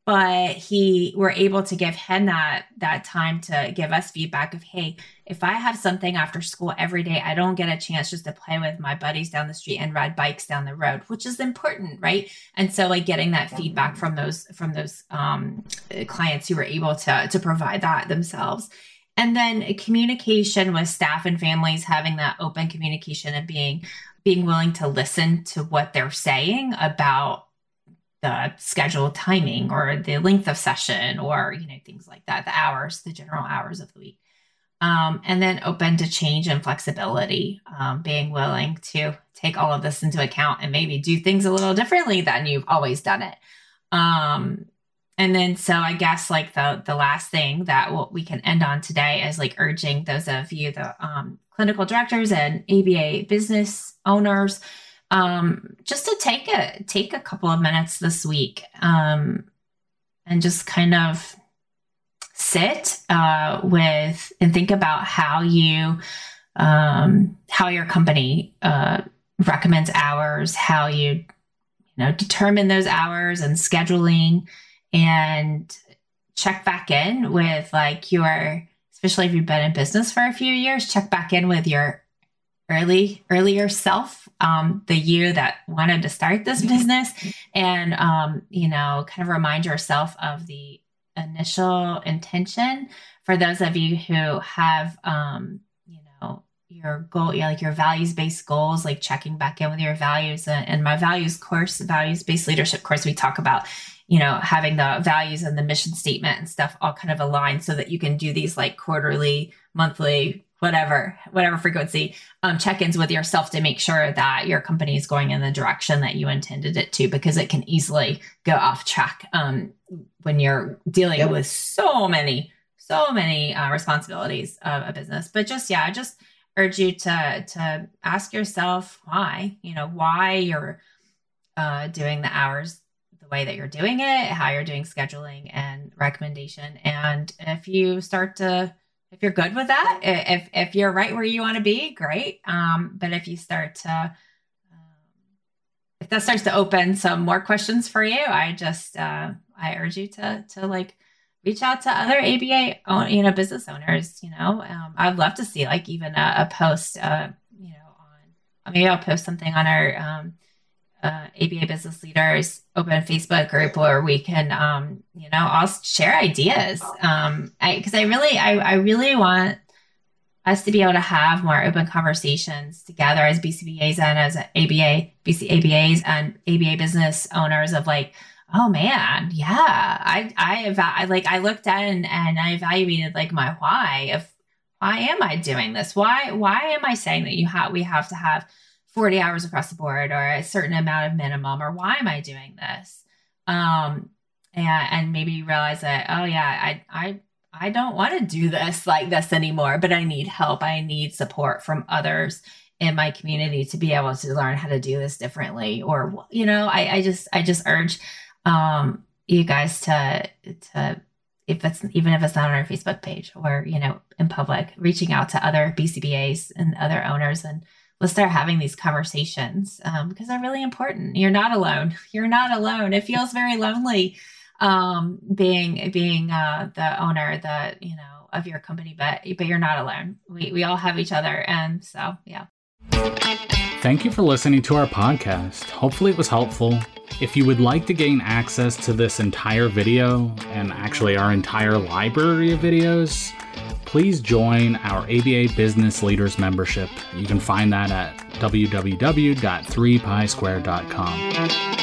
but he we're able to give him that that time to give us feedback of hey if i have something after school every day i don't get a chance just to play with my buddies down the street and ride bikes down the road which is important right? And so like getting that feedback from those from those um, clients who were able to to provide that themselves. And then communication with staff and families having that open communication and being being willing to listen to what they're saying about the schedule timing or the length of session or you know things like that the hours the general hours of the week um, and then open to change and flexibility um, being willing to take all of this into account and maybe do things a little differently than you've always done it. Um, and then so i guess like the the last thing that what we can end on today is like urging those of you the um, clinical directors and aba business owners um, just to take a take a couple of minutes this week um, and just kind of sit uh, with and think about how you um, how your company uh, recommends hours, how you you know determine those hours and scheduling, and check back in with like your especially if you've been in business for a few years check back in with your early earlier self um, the year that wanted to start this business and um, you know kind of remind yourself of the initial intention. For those of you who have um, you know your goal yeah, like your values based goals like checking back in with your values and, and my values course values based leadership course we talk about you know having the values and the mission statement and stuff all kind of aligned so that you can do these like quarterly monthly whatever whatever frequency um, check-ins with yourself to make sure that your company is going in the direction that you intended it to because it can easily go off track um, when you're dealing yep. with so many so many uh, responsibilities of a business but just yeah i just urge you to to ask yourself why you know why you're uh, doing the hours the way that you're doing it how you're doing scheduling and recommendation and if you start to if you're good with that, if if you're right where you want to be, great. Um, but if you start to um, if that starts to open some more questions for you, I just uh, I urge you to to like reach out to other ABA you know business owners. You know, um, I'd love to see like even a, a post. Uh, you know, on maybe I'll post something on our um, uh, ABA Business Leaders open Facebook group where we can, um, you know, all share ideas. Um, because I, I really, I, I really want us to be able to have more open conversations together as BCBAs and as ABA, BCABAs and ABA business owners of like, oh man, yeah, I, I, eva- I like, I looked at and, and I evaluated like my why of why am I doing this? Why, why am I saying that you have, we have to have 40 hours across the board or a certain amount of minimum or why am I doing this? Um, and, and maybe you realize that, oh yeah, I, I, I don't want to do this like this anymore, but I need help. I need support from others in my community to be able to learn how to do this differently. Or, you know, I, I just, I just urge, um, you guys to, to, if it's even if it's not on our Facebook page or, you know, in public, reaching out to other BCBAs and other owners and, let's start having these conversations um, because they're really important. You're not alone. You're not alone. It feels very lonely um, being being uh, the owner, the you know of your company, but but you're not alone. We we all have each other, and so yeah. Thank you for listening to our podcast. Hopefully, it was helpful. If you would like to gain access to this entire video and actually our entire library of videos, please join our ABA Business Leaders membership. You can find that at www.3pisquare.com.